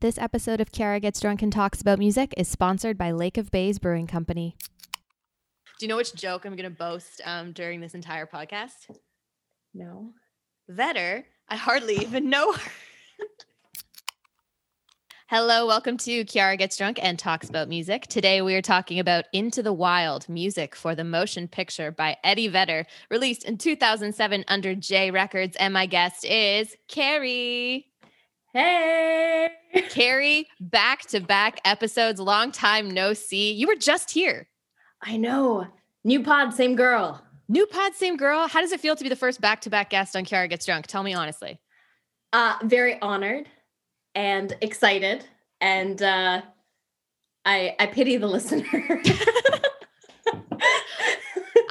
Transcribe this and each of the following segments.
This episode of Kiara Gets Drunk and Talks About Music is sponsored by Lake of Bays Brewing Company. Do you know which joke I'm going to boast um, during this entire podcast? No. Vedder, I hardly even know her. Hello, welcome to Kiara Gets Drunk and Talks About Music. Today we are talking about Into the Wild, music for the motion picture by Eddie Vedder, released in 2007 under J Records. And my guest is Carrie. Hey. Carrie, back to back episodes, long time no see. You were just here. I know. New pod, same girl. New pod, same girl. How does it feel to be the first back to back guest on Kiara Gets Drunk? Tell me honestly. Uh, very honored and excited. And uh, I I pity the listener.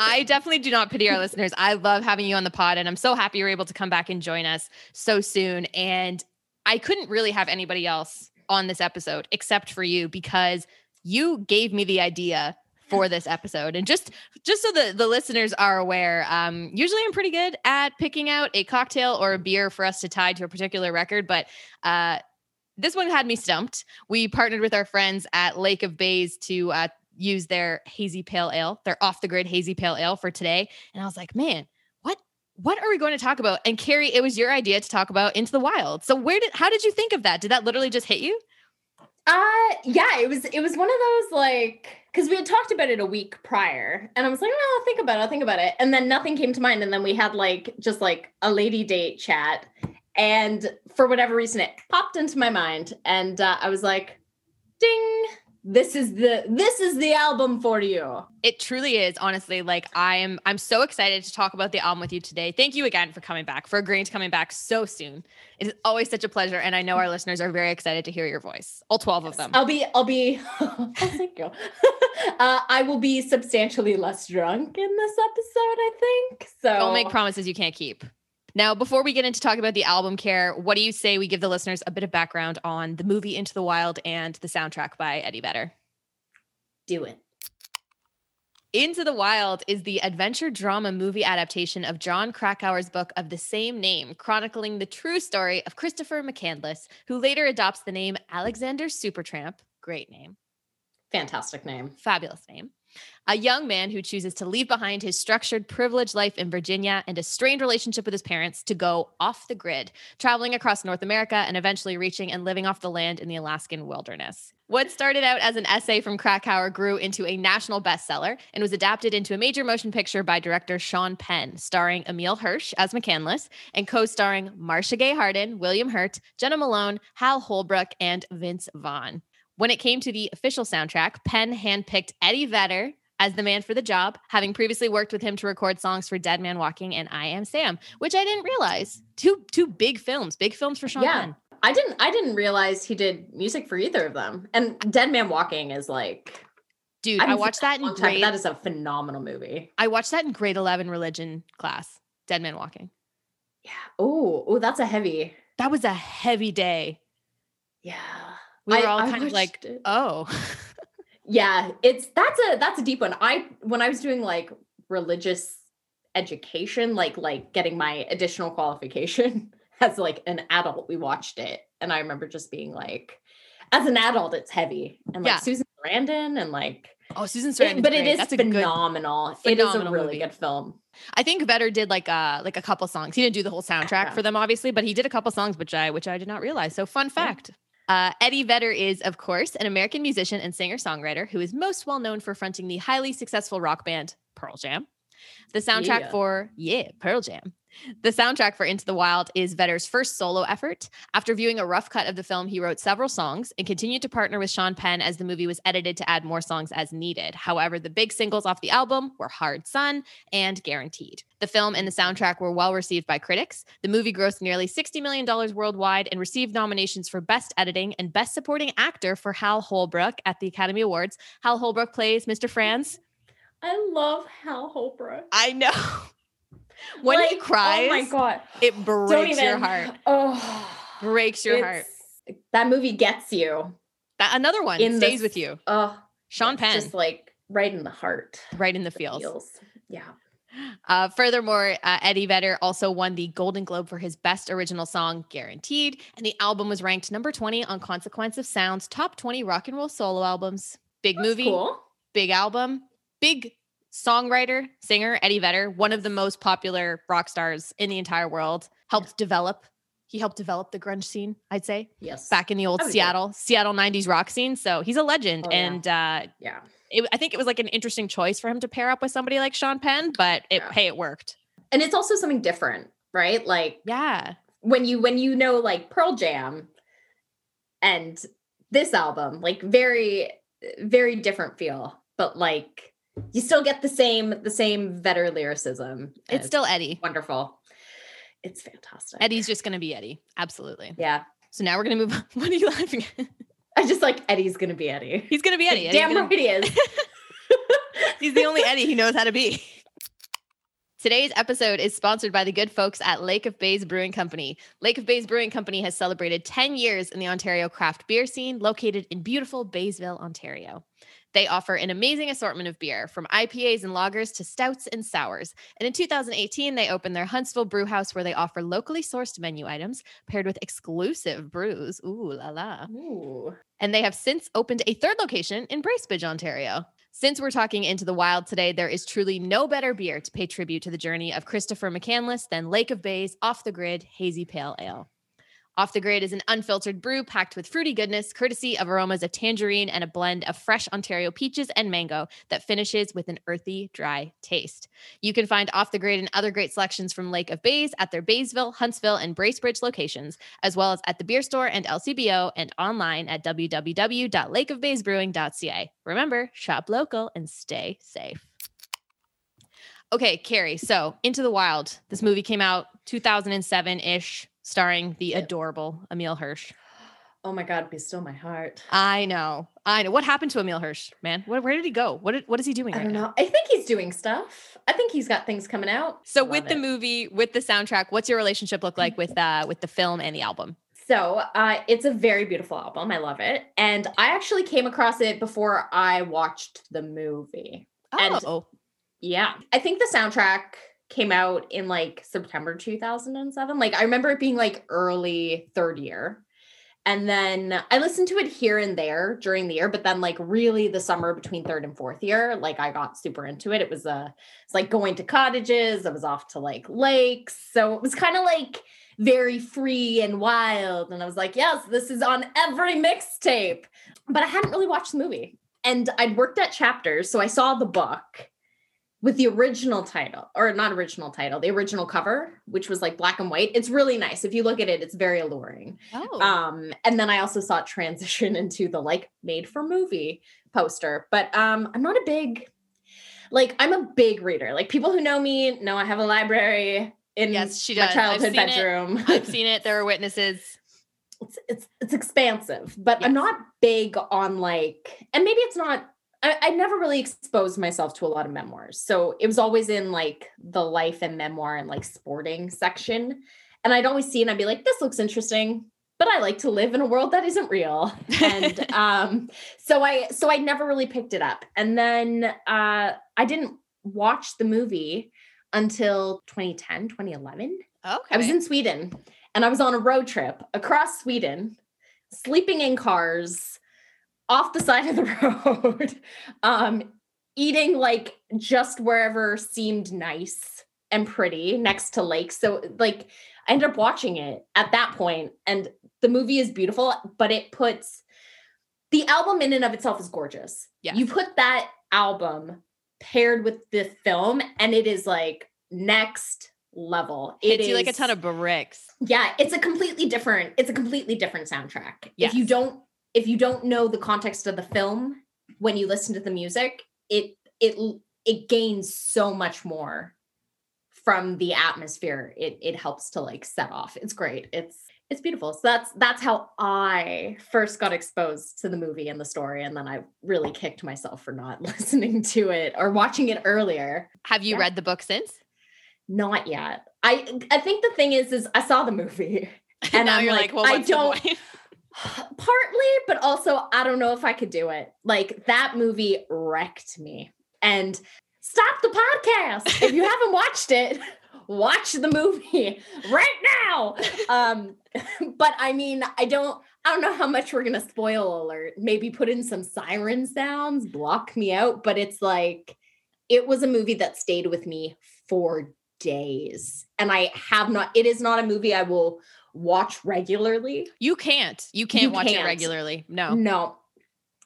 I definitely do not pity our listeners. I love having you on the pod, and I'm so happy you're able to come back and join us so soon. And I couldn't really have anybody else on this episode except for you because you gave me the idea for this episode. And just just so the the listeners are aware um usually i'm pretty good at picking out a cocktail or a beer for us to tie to a particular record but uh this one had me stumped. We partnered with our friends at lake of bays to uh use their hazy pale ale their off the grid hazy pale ale for today. And i was like man what are we going to talk about? And Carrie, it was your idea to talk about Into the Wild. So where did how did you think of that? Did that literally just hit you? Uh yeah, it was it was one of those like because we had talked about it a week prior and I was like, oh, I'll think about it, I'll think about it. And then nothing came to mind. And then we had like just like a lady date chat. And for whatever reason, it popped into my mind. And uh, I was like, ding, this is the this is the album for you. It truly is honestly like i'm i'm so excited to talk about the album with you today. Thank you again for coming back for agreeing to coming back so soon. It is always such a pleasure and i know our listeners are very excited to hear your voice all 12 of them. I'll be i'll be oh, thank you. Uh, i will be substantially less drunk in this episode i think so don't make promises you can't keep now, before we get into talking about the album care, what do you say we give the listeners a bit of background on the movie Into the Wild and the soundtrack by Eddie Vedder? Do it. Into the Wild is the adventure drama movie adaptation of Jon Krakauer's book of the same name, chronicling the true story of Christopher McCandless, who later adopts the name Alexander Supertramp. Great name. Fantastic name. Fabulous name a young man who chooses to leave behind his structured, privileged life in Virginia and a strained relationship with his parents to go off the grid, traveling across North America and eventually reaching and living off the land in the Alaskan wilderness. What started out as an essay from Krakauer grew into a national bestseller and was adapted into a major motion picture by director Sean Penn, starring Emile Hirsch as McCandless and co starring Marcia Gay Harden, William Hurt, Jena Malone, Hal Holbrook, and Vince Vaughn. When it came to the official soundtrack, Penn handpicked Eddie Vedder as the man for the job, having previously worked with him to record songs for Dead Man Walking and I Am Sam, which I didn't realize. Two two big films, big films for Sean yeah. Penn. I didn't I didn't realize he did music for either of them. And Dead Man Walking is like Dude, I, I watched that in time, grade. That is a phenomenal movie. I watched that in grade 11 religion class. Dead Man Walking. Yeah. Oh, oh, that's a heavy. That was a heavy day. Yeah. We were I, all kind of like, it. oh. yeah, it's that's a that's a deep one. I when I was doing like religious education, like like getting my additional qualification as like an adult, we watched it. And I remember just being like, as an adult, it's heavy. And like yeah. Susan Brandon and like Oh, Susan Sarandon, but it is That's phenomenal. Good, it is a really movie. good film. I think Vedder did like uh like a couple songs. He didn't do the whole soundtrack yeah. for them, obviously, but he did a couple songs, which I which I did not realize. So fun fact. Yeah. Uh, Eddie Vedder is, of course, an American musician and singer songwriter who is most well known for fronting the highly successful rock band Pearl Jam. The soundtrack yeah. for, yeah, Pearl Jam the soundtrack for Into the Wild is Vedder's first solo effort. After viewing a rough cut of the film, he wrote several songs and continued to partner with Sean Penn as the movie was edited to add more songs as needed. However, the big singles off the album were Hard Sun and Guaranteed. The film and the soundtrack were well received by critics. The movie grossed nearly $60 million worldwide and received nominations for Best Editing and Best Supporting Actor for Hal Holbrook at the Academy Awards. Hal Holbrook plays Mr. Franz. I love Hal Holbrook. I know. when like, he cries, oh my god, it breaks even, your heart. Oh, breaks your heart. That movie gets you. That another one in stays with you. Oh, Sean Penn, just like right in the heart, right in the feels. feels. Yeah. Uh, furthermore, uh, Eddie Vedder also won the Golden Globe for his best original song, Guaranteed, and the album was ranked number 20 on Consequence of Sound's top 20 rock and roll solo albums. Big That's movie, Cool. big album, big songwriter, singer, Eddie Vedder, one of the most popular rock stars in the entire world, helped develop. He helped develop the grunge scene, I'd say, Yes. back in the old would agree. Seattle, Seattle 90s rock scene. So he's a legend. Oh, yeah. and uh, Yeah. it, I think it was like an interesting choice for him to pair up with somebody like Sean Penn, but it, Yeah. hey, it worked. And it's also something different, right? Like Yeah. when you when you know like Pearl Jam and this album, like very very different feel, but like you still get the same the same Vedder lyricism. It's still Eddie. wonderful. It's fantastic. Eddie's just going to be Eddie. Absolutely. Yeah. So now we're going to move on. What are you laughing at? I just like Eddie's gonna be Eddie. He's going to be Eddie. Damn right he is. He's the only Eddie he knows how to be. Today's episode is sponsored by the good folks at Lake of Bays Brewing Company. Lake of Bays Brewing Company has celebrated 10 years in the Ontario craft beer scene, located in beautiful Baysville, Ontario. They offer an amazing assortment of beer, from IPAs and lagers to stouts and sours. And in 2018, they opened their Huntsville brew house where they offer locally sourced menu items paired with exclusive brews. Ooh la la. Ooh. And they have since opened a third location in Bracebridge, Ontario. Since we're talking into the wild today, there is truly no better beer to pay tribute to the journey of Christopher McCandless than Lake of Bays Off the Grid Hazy Pale Ale. Off the Grid is an unfiltered brew packed with fruity goodness, courtesy of aromas of tangerine and a blend of fresh Ontario peaches and mango that finishes with an earthy, dry taste. You can find Off the Grid and other great selections from Lake of Bays at their Baysville, Huntsville, and Bracebridge locations, as well as at the beer store and LCBO and online at www.lakeofbaysbrewing.ca. Remember, shop local and stay safe. Okay, Carrie. So, Into the Wild. This movie came out 2007 ish, starring the adorable Emile Hirsch. Oh my god, be still my heart. I know. I know. What happened to Emile Hirsch, man? Where, where did he go? What, what is he doing I right don't now? know. I think he's doing stuff. I think he's got things coming out. So, Love with the movie, with the soundtrack, what's your relationship look like with uh with the film and the album? So uh, it's a very beautiful album. I love it. And I actually came across it before I watched the movie. And- Oh, Yeah. I think the soundtrack came out in like September 2007. Like I remember it being like early third year. And then I listened to it here and there during the year, but then like really the summer between third and fourth year, like I got super into it. It was uh it's like going to cottages, I was off to like lakes. So it was kind of like very free and wild. And I was like, yes, this is on every mixtape. But I hadn't really watched the movie. And I'd worked at chapters, so I saw the book with the original title, or not original title, the original cover, which was like black and white. It's really nice. If you look at it, it's very alluring. oh. Um, and then I also saw it transition into the like made for movie poster. But um, I'm not a big like I'm a big reader. Like people who know me know I have a library in Yes, she my does. I've childhood it. bedroom. I've seen it. There are witnesses. it's it's it's expansive, but I'm not big on like, and maybe it's not. I, I never really exposed myself to a lot of memoirs, so it was always in like the life and memoir and like sporting section, and I'd always see and I'd be like, this looks interesting, but I like to live in a world that isn't real, and um, so I so I never really picked it up, and then uh, I didn't watch the movie until 2010 2011 Okay. I was in Sweden and I was on a road trip across Sweden, sleeping in cars off the side of the road, um, eating like just wherever seemed nice and pretty next to lakes. So, like, I ended up watching it at that point, and the movie is beautiful, but it puts the album in and of itself is gorgeous. Yes. You put that album paired with the film, and it is like next level. It Hits you like a ton of bricks. yeah, it's a completely different, it's a completely different soundtrack. If you don't if you don't know the context of the film when you listen to the music, it it it gains so much more from the atmosphere. It it helps to like set off. It's great. It's it's beautiful. So that's that's how I first got exposed to the movie and the story and then I really kicked myself for not listening to it or watching it earlier. Have you Yeah. read the book since? Not yet. I I think the thing is is I saw the movie And now I'm you're like, like, well, I don't-? partly but also i don't know if i could do it like that movie wrecked me and stop the podcast. If you haven't watched it, watch the movie right now. Um, but I mean, I don't I don't know how much we're gonna spoil alert. Maybe put in some siren sounds, block me out, but it's like it was a movie that stayed with me for days. And I have not, it is not a movie I will watch regularly. You can't. You can't you watch can't. it regularly. No. No.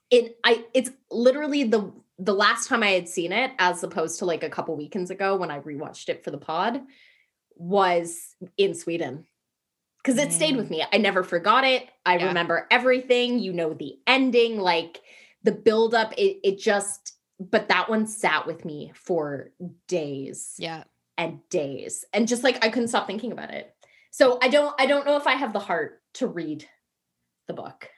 It I it's literally the the last time I had seen it, as opposed to like a couple weekends ago when I rewatched it for the pod, was in Sweden. Because it mm. stayed with mm. me. I never forgot it. I yeah. remember everything. You know the ending, like the buildup. It it just but that one sat with me for days. Yeah. And days. And just like I couldn't stop thinking about it. So I don't I don't know if I have the heart to read the book.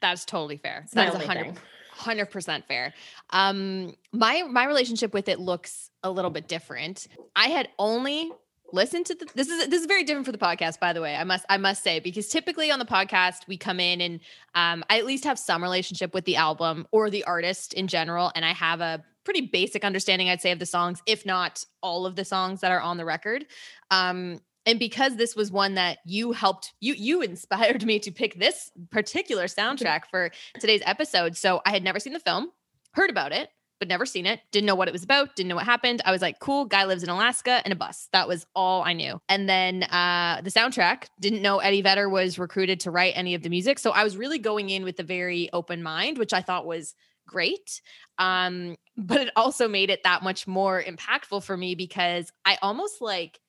That's totally fair. That's a hundred hundred percent fair. Um my my relationship with it looks a little bit different. I had only listen to the, this is this is very different for the podcast by the way i must i must say because typically on the podcast we come in and um, i at least have some relationship with the album or the artist in general and i have a pretty basic understanding i'd say of the songs if not all of the songs that are on the record um, and because this was one that you helped you you inspired me to pick this particular soundtrack for today's episode so i had never seen the film heard about it but never seen it. Didn't know what it was about. Didn't know what happened. I was like, cool, guy lives in Alaska in a bus. That was all I knew. And then uh, the soundtrack, didn't know Eddie Vedder was recruited to write any of the music. So I was really going in with a very open mind, which I thought was great. Um, but it also made it that much more impactful for me because I almost like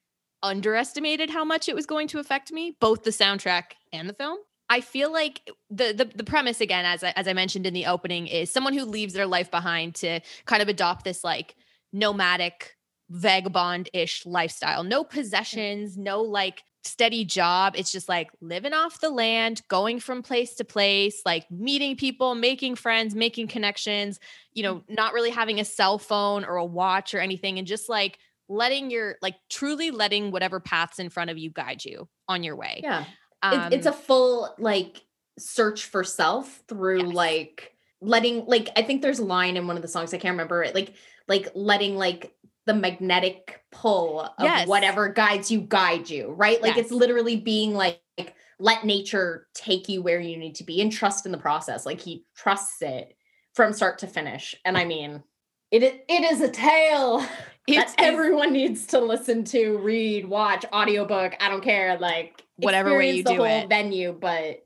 underestimated how much it was going to affect me, both the soundtrack and the film. I feel like the, the the premise again, as I, as I mentioned in the opening, is someone who leaves their life behind to kind of adopt this like nomadic, vagabond-ish lifestyle. No possessions, no like steady job. It's just like living off the land, going from place to place, like meeting people, making friends, making connections, you know, mm. not really having a cell phone or a watch or anything, and just like letting your like truly letting whatever paths in front of you guide you on your way. Yeah. Um, it's a full like search for self through yes. like letting like I think there's a line in one of the songs I can't remember it like like letting like the magnetic pull of yes. whatever guides you guide you right like yes. it's literally being like, like let nature take you where you need to be and trust in the process like he trusts it from start to finish and I mean it it is a tale it's, everyone needs to listen to, read, watch, audiobook. I don't care. Like whatever way you the do whole it. venue, but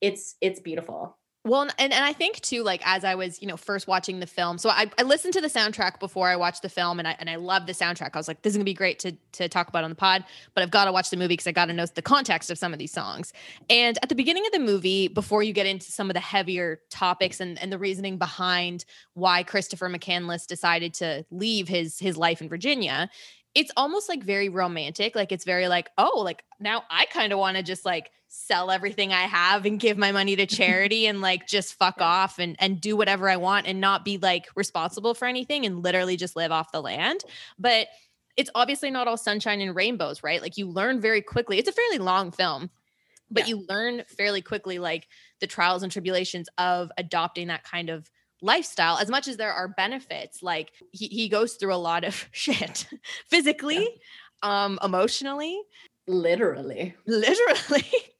it's it's beautiful. Well, and, and I think too, like as I was, you know, first watching the film, so I, I listened to the soundtrack before I watched the film, and I and I love the soundtrack. I was like, this is gonna be great to to talk about on the pod, but I've got to watch the movie because I got to know the context of some of these songs. And at the beginning of the movie, before you get into some of the heavier topics and and the reasoning behind why Christopher McCandless decided to leave his his life in Virginia, it's almost like very romantic. Like it's very like, oh, like now I kind of want to just like sell everything I have and give my money to charity and like just fuck off and and do whatever I want and not be like responsible for anything and literally just live off the land. But it's obviously not all sunshine and rainbows, right? Like you learn very quickly. It's a fairly long film, but yeah. you learn fairly quickly like the trials and tribulations of adopting that kind of lifestyle as much as there are benefits like he, he goes through a lot of shit physically yeah. um emotionally literally literally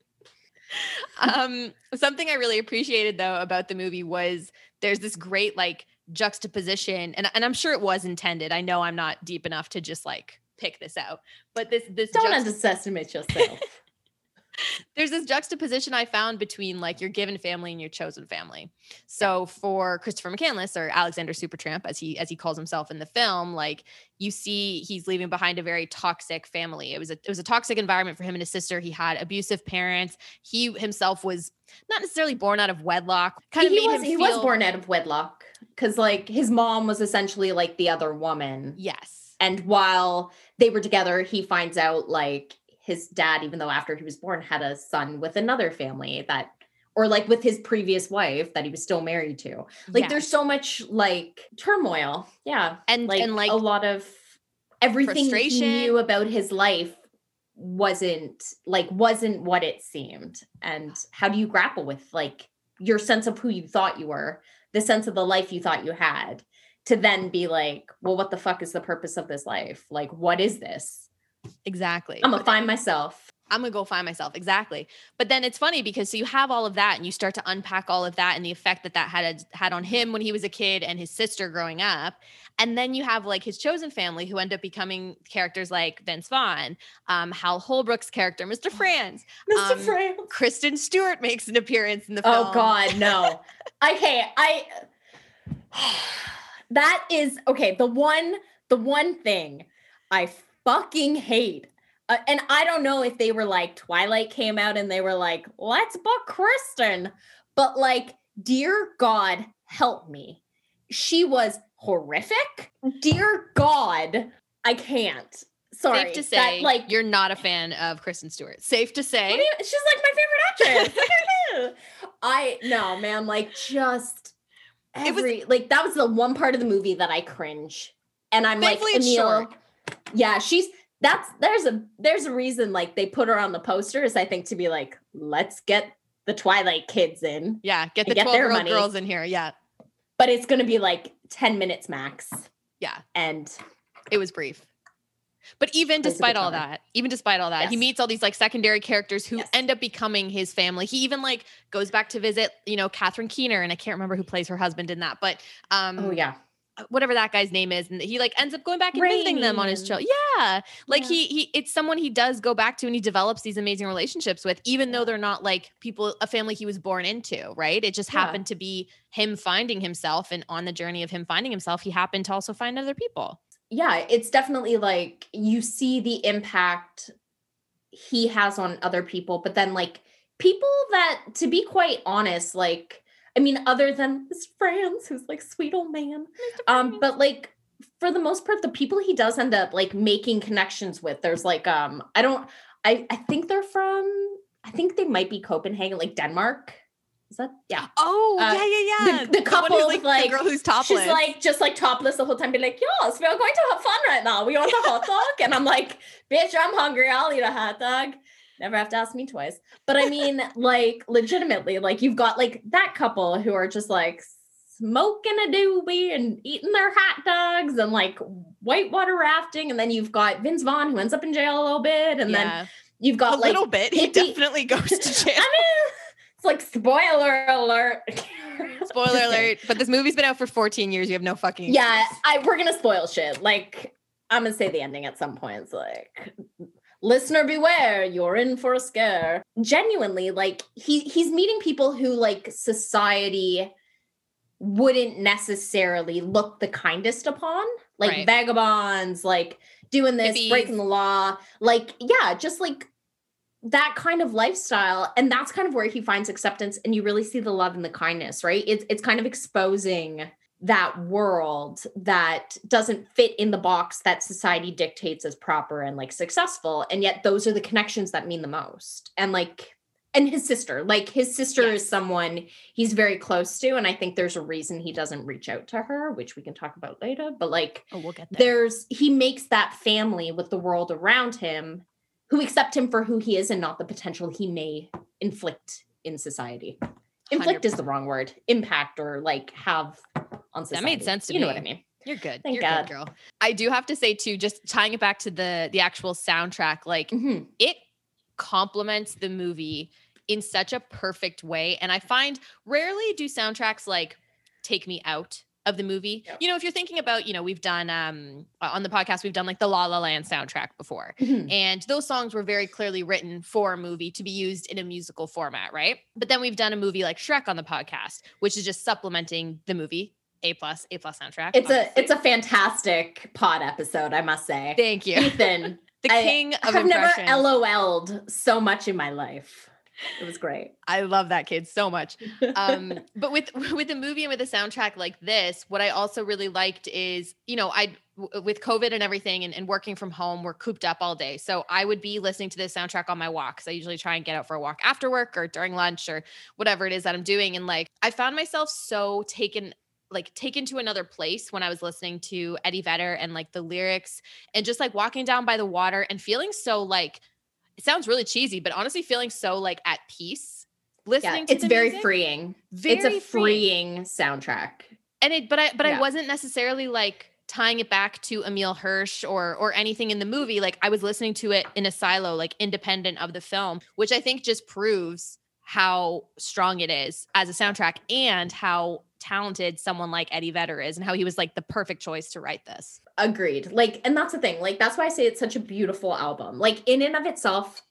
um, something I really appreciated though about the movie was there's this great like juxtaposition, and and I'm sure it was intended. I know I'm not deep enough to just like pick this out, but this this don't underestimate yourself. There's this juxtaposition I found between like your given family and your chosen family. So for Christopher McCandless or Alexander Supertramp, as he as he calls himself in the film, like you see he's leaving behind a very toxic family. It was a it was a toxic environment for him and his sister. He had abusive parents. He himself was not necessarily born out of wedlock. Kind he, of he was he feel- was born out of wedlock because like his mom was essentially like the other woman. Yes. And while they were together, he finds out like his dad, even though after he was born, had a son with another family that, or like with his previous wife that he was still married to. Like there's so much like turmoil. Yeah. And like, and like a lot of everything he knew about his life wasn't like wasn't what it seemed. And how do you grapple with like your sense of who you thought you were, the sense of the life you thought you had? to then be like, well, what the fuck is the purpose of this life? Like, what is this? Exactly. I'm gonna find myself. I'm gonna go find myself. Exactly. But then it's funny because so you have all of that and you start to unpack all of that and the effect that that had had on him when he was a kid and his sister growing up. And then you have like his chosen family who end up becoming characters like Vince Vaughn, um, Hal Holbrook's character, Mr. Franz. Mr. Um, Franz. Kristen Stewart makes an appearance in the film. Oh God, no. okay, I that is okay. The one, the one thing I fucking hate. Uh, and I don't know if they were like Twilight came out and they were like, let's book Kristen. But like, dear God, help me. She was horrific. Dear God, I can't. Sorry. Safe to say, that, like you're not a fan of Kristen Stewart. Safe to say. You- she's like my favorite actress. Look at her. I no man, like just It was- every like that was the one part of the movie that I cringe, and I'm like Emile. short. Yeah, she's that's there's a there's a reason like they put her on the posters. I think to be like, let's get the Twilight kids in, Yeah, get the get 12 their money. girls in here. Yeah. but it's gonna be like ten minutes max, Yeah. and It was brief. But even despite all that, even despite all that, he meets all these like secondary characters who Yes. end up becoming his family. He even like goes back to visit, you know, Catherine Keener, and I can't remember who plays her husband in that, but um oh yeah, Uh, whatever that guy's name is, and he like ends up going back and visiting them on his show. Yeah. Like Yeah. he he it's someone he does go back to and he develops these amazing relationships with, even though they're not like people a family he was born into, right? It just Yeah. happened to be him finding himself and on the journey of him finding himself, he happened to also find other people. yeah, it's definitely like you see the impact he has on other people, but then like people that, to be quite honest, like I mean, other than his friends, who's like sweet old man, um, but like for the most part, the people he does end up like making connections with, there's like um, I don't, I I think they're from, I think they might be Copenhagen, like Denmark. Is that yeah? Oh, Uh, yeah, yeah, yeah. the one couple, who's, like, like, the girl who's topless. She's like just like topless the whole time, be like, yes, we are going to have fun right now. We want a hot dog. And I'm like, bitch, I'm hungry. I'll eat a hot dog. Never have to ask me twice. But I mean, like, legitimately, like you've got like that couple who are just like smoking a doobie and eating their hot dogs and like whitewater rafting. And then you've got Vince Vaughn who ends up in jail a little bit. And then you've a got like little bit. He definitely goes to jail. I mean, it's like spoiler alert. Spoiler alert. But this movie's been out for 14 years. You have no fucking yeah i we're gonna spoil shit like i'm gonna say the ending at some point it's like listener beware you're in for a scare genuinely like he he's meeting people who like society wouldn't necessarily look the kindest upon like Right. vagabonds like doing this Hippies. breaking the law like yeah just like that kind of lifestyle and that's kind of where he finds acceptance and you really see the love and the kindness right it's it's kind of exposing that world that doesn't fit in the box that society dictates as proper and like successful and yet those are the connections that mean the most and like and his sister like his sister Yes. is someone he's very close to and i think there's a reason he doesn't reach out to her which we can talk about later but like Oh, we'll get there. there's he makes that family with the world around him who accept him for who he is and not the potential he may inflict in society inflict is the wrong word impact or like have on society made sense to you know what i mean You're good. Thank You're God. good, girl. I do have to say too, just tying it back to the the actual soundtrack, like Mhm. it complements the movie in such a perfect way. And I find rarely do soundtracks like take me out of the movie. Yep. You know, if you're thinking about, you know, we've done um on the podcast, we've done like the La La Land soundtrack before. Mhm. And those songs were very clearly written for a movie to be used in a musical format, right? But then we've done a movie like Shrek on the podcast, which is just supplementing the movie. A plus, A plus soundtrack. it's a it's a fantastic pod episode i must say thank you. ethan The I- king of i've never impressions. lol'd so much in my life it was great I love that kid so much. um but with with a movie and with a soundtrack like this what i also really liked is you know I with covid and everything and, and working from home we're cooped up all day so i would be listening to this soundtrack on my walks i usually try and get out for a walk after work or during lunch or whatever it is that i'm doing and like i found myself so taken like taken to another place when i was listening to eddie vedder and like the lyrics and just like walking down by the water and feeling so like it sounds really cheesy but honestly feeling so like at peace listening yeah to it's very music. freeing Very it's a freeing soundtrack and it but i but Yeah. i wasn't necessarily like tying it back to emile hirsch or or anything in the movie like i was listening to it in a silo like independent of the film which i think just proves how strong it is as a soundtrack and how talented someone like eddie vedder is and how he was like the perfect choice to write this Agreed. Like, and that's the thing. Like, that's why I say it's such a beautiful album. Like, in and of itself,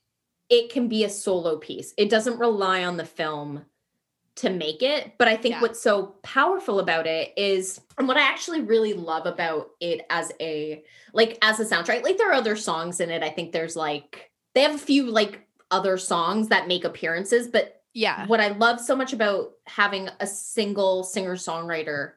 it can be a solo piece. It doesn't rely on the film to make it. But I think Yeah. what's so powerful about it is, and what I actually really love about it as a like as a soundtrack, like there are other songs in it. I think there's like they have a few like other songs that make appearances, but yeah what I love so much about having a single singer songwriter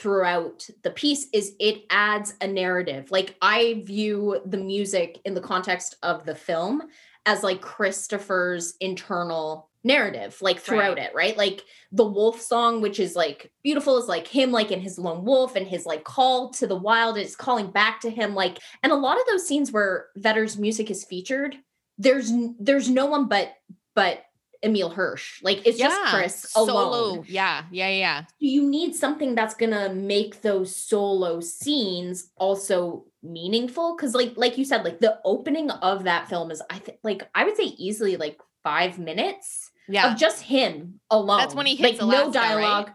throughout the piece is it adds a narrative. Like I view the music in the context of the film as like Christopher's internal narrative, like throughout it, right? Like the wolf song, which is like beautiful, is like him like in his lone wolf and his like call to the wild is calling back to him. Like, and a lot of those scenes where vedder's music is featured, there's there's no one but but Emile Hirsch. Like it's just Chris alone. solo yeah yeah yeah You need something that's gonna make those solo scenes also meaningful. Cause like like you said, like the opening of that film is I think like I would say easily like five minutes yeah of just him alone. That's when he hits like no Alaska, right? dialogue.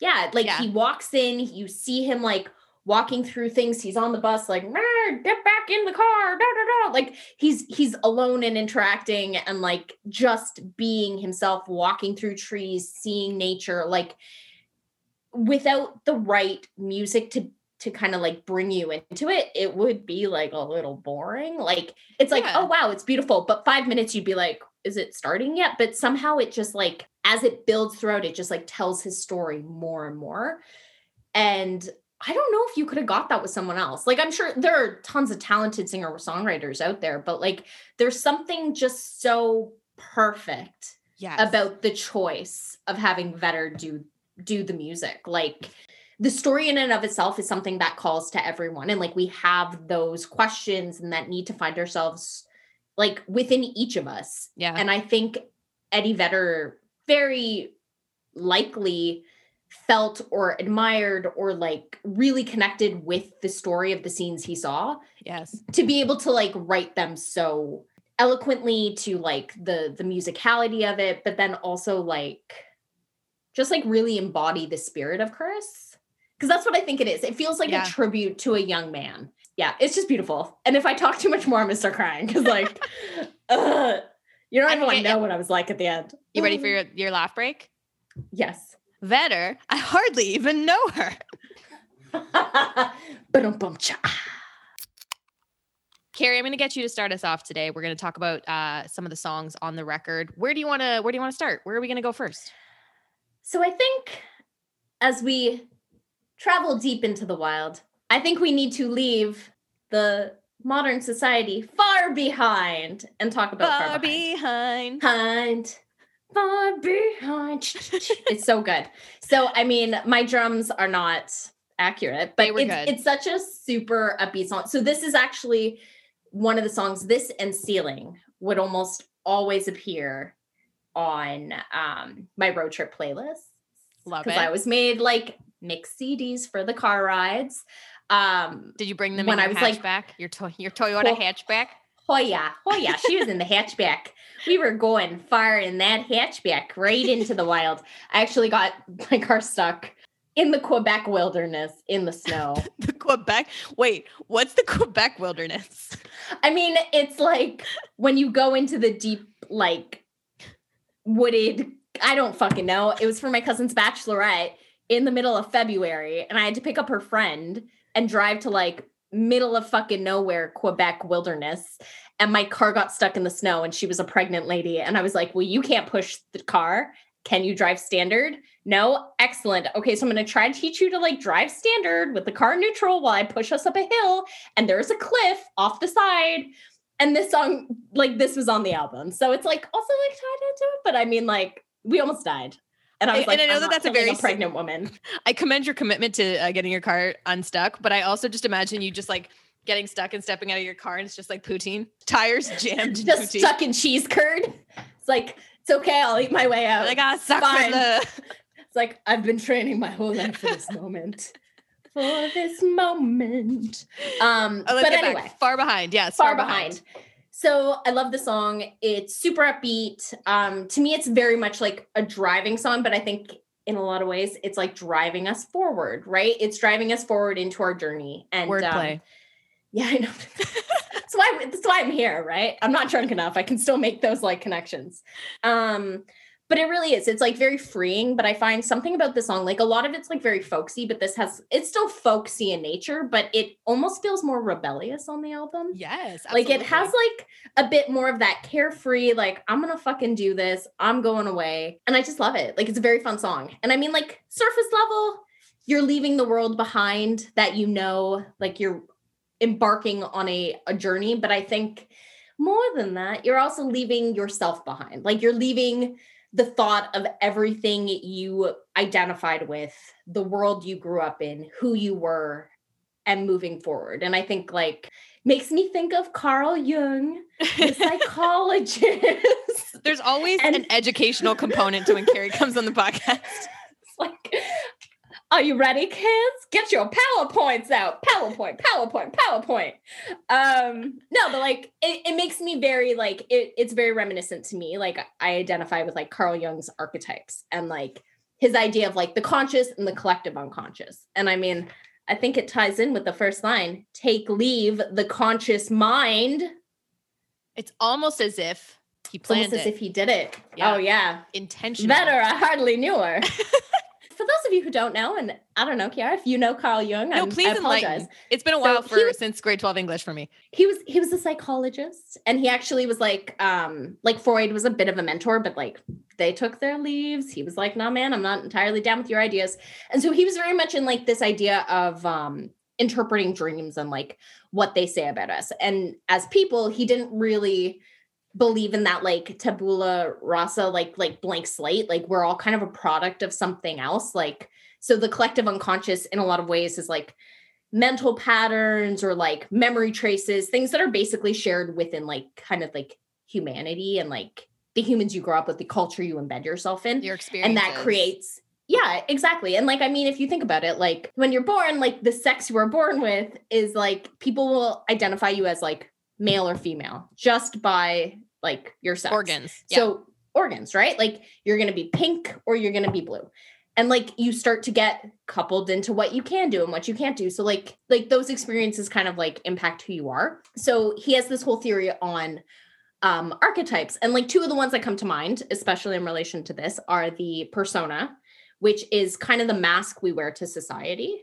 Yeah, like Yeah. he walks in, you see him like walking through things. He's on the bus, like "Rah, get back in the car. Da, da, da. Like he's he's alone and interacting and like just being himself, walking through trees, seeing nature, like without the right music to to kind of like bring you into it, it would be like a little boring. Like it's like, Yeah. oh wow, it's beautiful. But five minutes you'd be like, is it starting yet? But somehow it just like as it builds throughout, it just like tells his story more and more. And I don't know if you could have got that with someone else. Like I'm sure there are tons of talented singer songwriters out there, but like there's something just so perfect yeah about the choice of having Vedder do do the music. Like the story in and of itself is something that calls to everyone. And like we have those questions and that need to find ourselves like within each of us. yeah And I think Eddie Vedder very likely felt or admired or like really connected with the story of the scenes he saw yes. to be able to like write them so eloquently to like the the musicality of it but then also like just like really embody the spirit of chris. Because that's what i think it is. It feels like Yeah. a tribute to a young man. Yeah it's just beautiful. And if i talk too much more i'm gonna start crying because like uh, you don't I even want to know what i was like at the end. You ready for your, your laugh break? Yes Vedder, I hardly even know her. Ba-dum-bum-cha. Carrie, I'm going to get you to start us off today. We're going to talk about uh, some of the songs on the record. Where do you want to Where do you want to start? Where are we going to go first? So I think as we travel deep into the wild, I think we need to leave the modern society far behind and talk about far, Far behind. behind. Behind. Far behind. it's so good. So I mean, my drums are not accurate, but They were it's, good. it's such a super upbeat song. So this is actually one of the songs. This and "Ceiling" would almost always appear on um, my road trip playlist Love because it. I always made like mix CDs for the car rides. Um, Did you bring them when in I your was, like, hatchback? your to- your Toyota Oh. hatchback? Oh yeah, oh she was in the hatchback. We were going far in that hatchback, right into the wild. I actually got my car stuck in the Quebec wilderness in the snow. The Quebec. Wait, what's the Quebec wilderness? I mean, it's like when you go into the deep, like wooded. I don't fucking know. It was for my cousin's bachelorette in the middle of February, and I had to pick up her friend and drive to like middle of fucking nowhere Quebec wilderness. And my car got stuck in the snow, and she was a pregnant lady. And I was like, Well, you can't push the car. Can you drive standard? No, excellent. Okay, so I'm going to try to teach you to like drive standard with the car neutral while I push us up a hill. And there's a cliff off the side. And this song, like this was on the album. So it's like also like tied into it. But I mean, like, we almost died. And I was And- like, and I know that that's a very a pregnant woman. I commend your commitment to uh, getting your car unstuck, but I also just imagine you just like getting stuck and stepping out of your car, and it's just like poutine, tires jammed, Just poutine. stuck in cheese curd. It's like, it's okay, I'll eat my way out. Like, ah, suck Fine. for the It's like I've been training my whole life for this moment. For this moment. Um, Oh, but anyway, back. Far behind. Yes. far behind. So I love the song. It's super upbeat. Um, to me, it's very much like a driving song, but I think in a lot of ways, it's like driving us forward, right? It's driving us forward into our journey. And um, Wordplay. yeah, I know. that's why that's why I'm here, right? I'm not drunk enough. I can still make those like connections. Um, but it really is. It's like very freeing. But I find something about the song, like a lot of it's like very folksy, but this has it's still folksy in nature, but it almost feels more rebellious on the album. yes. Like it has like a bit more of that carefree, like I'm gonna fucking do this. I'm going away. And I just love it. Like it's a very fun song. And I mean, like surface level, you're leaving the world behind that you know, like you're embarking on a, a journey. But I think more than that, you're also leaving yourself behind. Like you're leaving the thought of everything you identified with, the world you grew up in, who you were, and moving forward. And I think like makes me think of Carl Jung, the psychologist. There's always And- an educational component to when Carrie comes on the podcast. It's like, are you ready, kids? Get your PowerPoints out. PowerPoint, PowerPoint, PowerPoint. Um, no, but like it, it makes me very like it, it's very reminiscent to me. Like I identify with like Carl Jung's archetypes and like his idea of like the conscious and the collective unconscious. And I mean, I think it ties in with the first line take leave the conscious mind. It's almost as if he It's planned almost as if he did it. Yeah. Oh, yeah. intentionally. Better, I hardly knew her. For those of you who don't know, and I don't know, Kiara, if you know Carl Jung, No, I'm- please I apologize. enlighten. It's been a while he for was- since grade 12 English for me. He was he was a psychologist, and he actually was like, um, like Freud was a bit of a mentor, but like they took their leaves. He was like, "No, man, I'm not entirely down with your ideas," and so he was very much in like this idea of um interpreting dreams and like what they say about us. And as people, he didn't really believe in that like tabula rasa like like blank slate like we're all kind of a product of something else like so the collective unconscious in a lot of ways is like mental patterns or like memory traces things that are basically shared within like kind of like humanity and like the humans you grow up with the culture you embed yourself in Your experience. and that creates yeah exactly and like i mean if you think about it like when you're born like the sex you were born with is like people will identify you as like male or female just by like your sex. Organs. Yeah. so organs right? Like you're going to be pink or you're going to be blue. And like you start to get coupled into what you can do and what you can't do. So like like those experiences kind of like impact who you are. So he has this whole theory on um archetypes. And like two of the ones that come to mind especially in relation to this are the persona which is kind of the mask we wear to society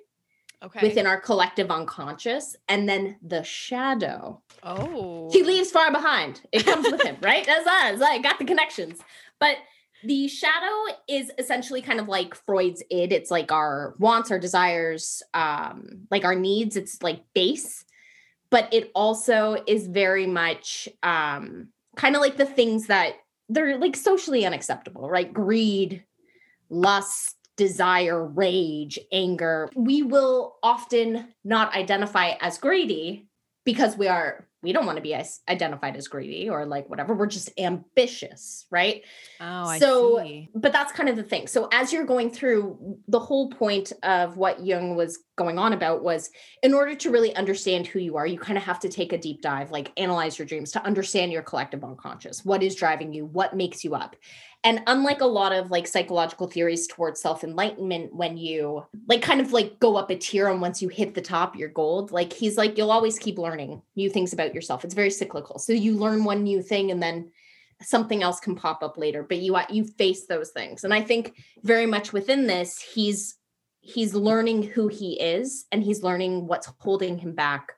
okay. within our collective unconscious and then the shadow oh. he leaves far behind. It comes with him, right? That's us. I got the connections. But the shadow is essentially kind of like Freud's id. It's like our wants, our desires, um, like our needs. It's like base, but it also is very much um, kind of like the things that they're like socially unacceptable, right? Greed, lust, desire, rage, anger. We will often not identify as greedy because we are we don't want to be identified as greedy or like whatever we're just ambitious right Oh, I So- see. but that's kind of the thing so as you're going through the whole point of what jung was going on about was in order to really understand who you are you kind of have to take a deep dive like analyze your dreams to understand your collective unconscious what is driving you what makes you up and unlike a lot of like psychological theories towards self enlightenment, when you like kind of like go up a tier and once you hit the top, you're gold, like he's like, you'll always keep learning new things about yourself. It's very cyclical. So you learn one new thing and then something else can pop up later, but you you face those things. And I think very much within this, he's he's learning who he is and he's learning what's holding him back,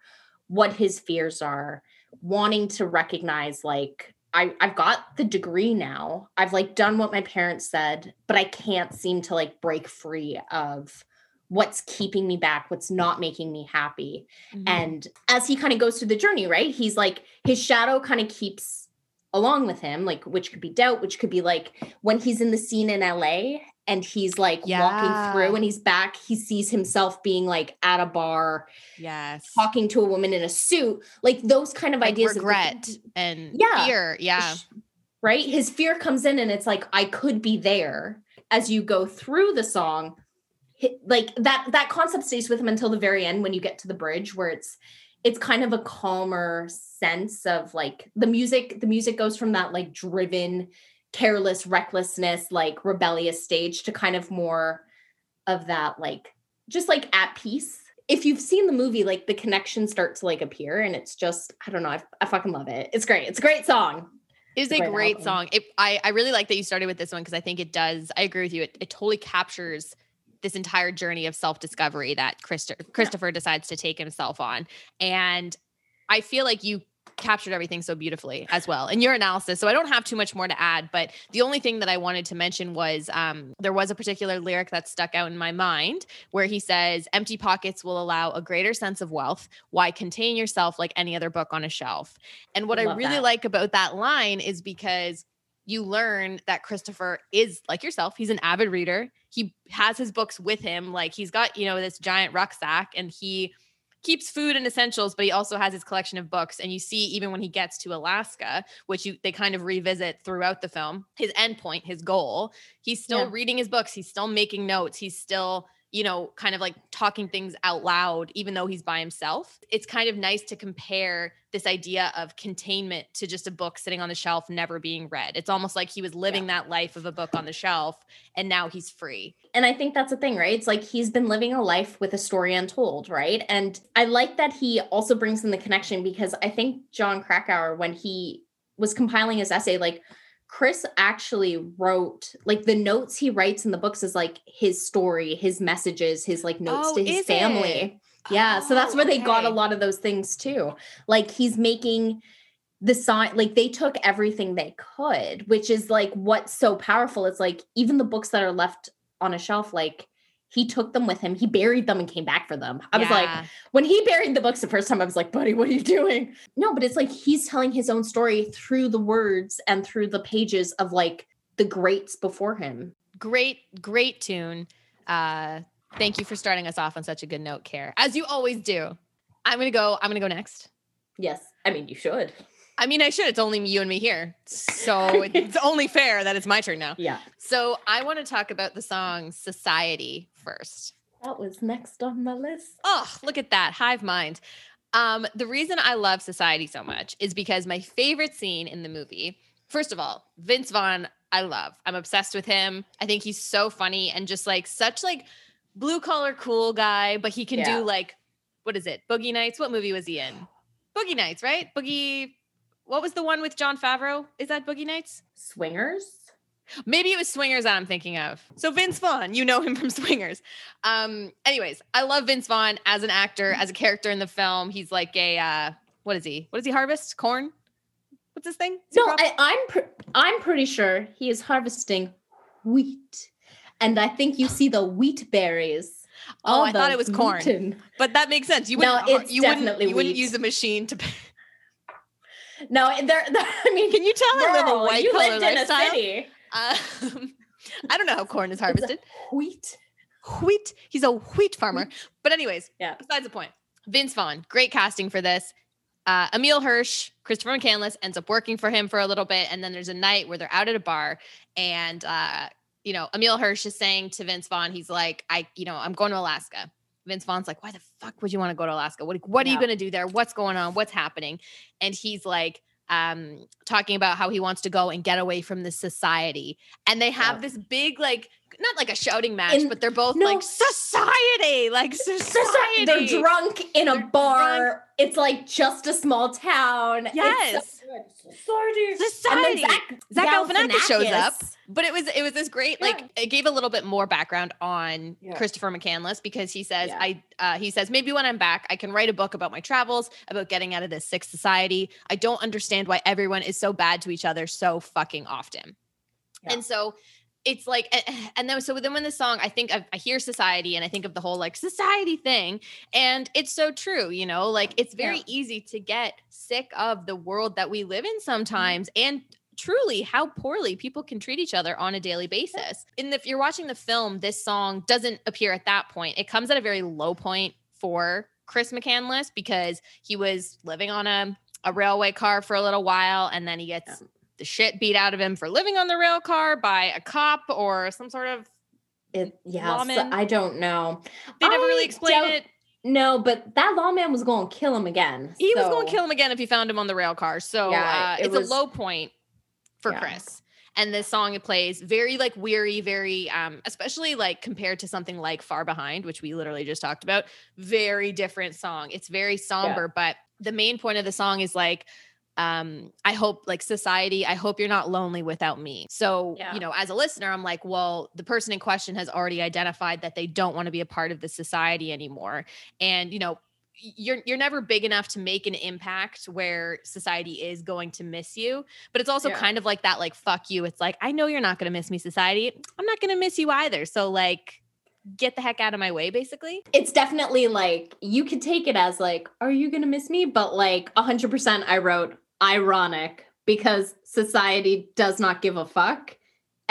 what his fears are, wanting to recognize like I, I've got the degree now. I've like done what my parents said, but I can't seem to like break free of what's keeping me back, what's not making me happy. Mhm. And as he kind of goes through the journey, right? He's like his shadow kind of keeps along with him, like which could be doubt, which could be like when he's in the scene in LA and he's like walking through and he's back, he sees himself being like at a bar yes. talking to a woman in a suit, like those kind of Like ideas of regret and Yeah. fear. Yeah. right his fear comes in and it's like i could be there as you go through the song, like that that concept stays with him until the very end when you get to the bridge where it's it's kind of a calmer sense of like the music the music goes from that like driven careless recklessness like rebellious stage to kind of more of that like just like at peace if you've seen the movie like the connections start to like appear and it's just i don't know i, I fucking love it it's great it's a great song it's a great, great song. It, I, I really like that you started with this one because I think it does. I agree with you. It, it totally captures this entire journey of self-discovery that Christo- Christopher yeah. decides to take himself on. And I feel like you captured everything so beautifully as well in your analysis. So I don't have too much more to add, but the only thing that I wanted to mention was um, there was a particular lyric that stuck out in my mind where he says, Empty pockets will allow a greater sense of wealth. Why contain yourself like any other book on a shelf? And what I, I really that. like about that line is because you learn that Christopher is like yourself. He's an avid reader. He has his books with him. Like he's got, you know, this giant rucksack and he keeps food and essentials, but he also has his collection of books. And you see, even when he gets to Alaska, which you they kind of revisit throughout the film, his endpoint, his goal, he's still yeah. reading his books. He's still making notes. He's still you know, kind of like talking things out loud, even though he's by himself. It's kind of nice to compare this idea of containment to just a book sitting on the shelf, never being read. It's almost like he was living yeah. that life of a book on the shelf and now he's free. And I think that's the thing, right? It's like he's been living a life with a story untold, right? And I like that he also brings in the connection because I think Jon Krakauer, when he was compiling his essay, like, Chris actually wrote like the notes he writes in the books is like his story, his messages, his like notes oh, to his family. It? Yeah. Oh, so that's where okay. they got a oh, lot of those things too. Like he's making the sign like they took everything they could, which is like what's so powerful. It's like even the books that are left on a shelf, like he took them with him. He buried them and came back for them. I yeah. was like, when he buried the books the first time, I was like, buddy, what are you doing? No, but it's like he's telling his own story through the words and through the pages of like the greats before him. Great, great tune. Uh, thank you for starting us off on such a good note, Care. As you always do. I'm gonna go, I'm gonna go next. Yes. I mean you should. I mean, I should. It's only you and me here. So it's only fair that it's my turn now. Yeah. So I want to talk about the song Society first. That was next on my list. Oh, look at that. Hive mind. Um, the reason I love Society so much is because my favorite scene in the movie, first of all, Vince Vaughn, I love. I'm obsessed with him. I think he's so funny and just like such like blue collar cool guy, but he can yeah. do like what is it? Boogie Nights. What movie was he in? Boogie Nights, right? Boogie what was the one with Jon Favreau? Is that Boogie Nights? Swingers? Maybe it was Swingers that I'm thinking of. So Vince Vaughn, you know him from Swingers. Um, anyways, I love Vince Vaughn as an actor, as a character in the film. He's like a uh, what is he? What does he harvest? Corn? What's his thing? No, I, I'm pr- I'm pretty sure he is harvesting wheat, and I think you see the wheat berries. Oh, I thought it was corn, but that makes sense. You wouldn't. No, it's you definitely wouldn't, you wouldn't use a machine to. No, there. I mean, can you tell I live a white you lived in lifestyle? a city. Um, I don't know how corn is harvested. Wheat. Wheat. He's a wheat farmer. But anyways, yeah. Besides the point. Vince Vaughn, great casting for this. Uh, Emile Hirsch, Christopher McCandless ends up working for him for a little bit, and then there's a night where they're out at a bar, and uh, you know, Emile Hirsch is saying to Vince Vaughn, he's like, I, you know, I'm going to Alaska. Vince Vaughn's like, why the fuck would you want to go to Alaska? What, what are yeah. you going to do there? What's going on? What's happening? And he's like, um, talking about how he wants to go and get away from the society. And they have yeah. this big, like, not like a shouting match, in, but they're both no, like society, like society. They're drunk in a they're bar. Drunk. It's like just a small town. Yes. So society. Society. Zach, Zach Galifianakis shows up, but it was it was this great yeah. like it gave a little bit more background on yeah. Christopher McCandless because he says yeah. I uh, he says maybe when I'm back I can write a book about my travels about getting out of this sick society. I don't understand why everyone is so bad to each other so fucking often. And so it's like and then so then when the song i think I, I hear society and i think of the whole like society thing and it's so true you know like it's very yeah. easy to get sick of the world that we live in mm-hmm. sometimes and truly how poorly people can treat each other on a daily basis and if you're watching the film this song doesn't appear at that point it comes at a very low point for chris mccandless because he was living on a a railway car for a little while and then he gets yeah the shit beat out of him for living on the rail car by a cop or some sort of It yeah, so Lawman? I don't know. They never really I explained it. No, but that lawman was going to kill him again. He was going to kill him again if he found him on the rail car. So Yeah, uh, it it's was- a low point for Yeah. Chris. And this song it plays very like weary, very um, especially like compared to something like Far Behind, which we literally just talked about. Very different song. It's very somber, but the main point of the song is like um i hope like society i hope you're not lonely without me. So Yeah. you know as a listener i'm like well the person in question has already identified that they don't want to be a part of the society anymore. And you know you're you're never big enough to make an impact where society is going to miss you. But it's also Yeah. kind of like that like fuck you. It's like i know you're not going to miss me society. I'm not going to miss you either. So like get the heck out of my way basically. It's definitely like you could take it as like, are you going to miss me? But like 100% I wrote ironic because society does not give a fuck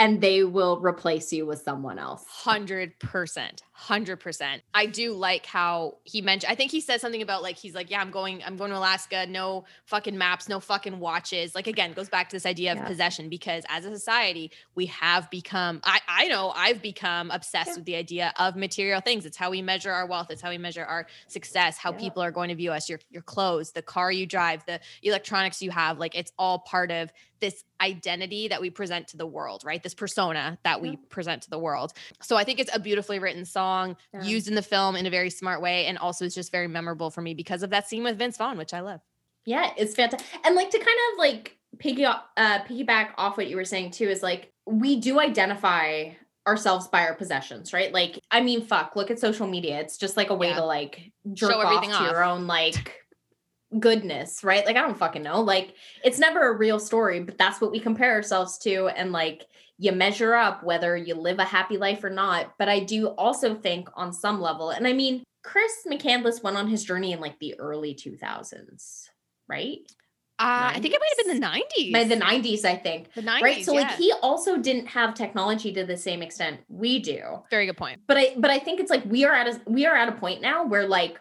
and they will replace you with someone else. Hundred percent, hundred percent. I do like how he mentioned. I think he said something about like he's like, yeah, I'm going, I'm going to Alaska. No fucking maps, no fucking watches. Like again, goes back to this idea of Yeah. possession because as a society, we have become. I I know I've become obsessed Yeah. with the idea of material things. It's how we measure our wealth. It's how we measure our success. How Yeah. people are going to view us. Your your clothes, the car you drive, the electronics you have. Like it's all part of this identity that we present to the world, right? This persona that we present to the world. So I think it's a beautifully written song Yeah. used in the film in a very smart way. And also it's just very memorable for me because of that scene with Vince Vaughn, which I love. Yeah, it's fantastic. And like to kind of like piggy uh piggyback off what you were saying too is like we do identify ourselves by our possessions, right? Like I mean fuck, look at social media. It's just like a way Yeah. to like jerk Show off everything to off. your own like goodness, right? Like I don't fucking know. Like it's never a real story, but that's what we compare ourselves to and like you measure up whether you live a happy life or not. But I do also think on some level, and I mean Chris McCandless went on his journey in like the early 2000s, right? Uh, I think it might have been the 90s. by the 90s i think the 90s. right so yeah. like he also didn't have technology to the same extent we do very good point. but i but i think it's like we are at a we are at a point now where like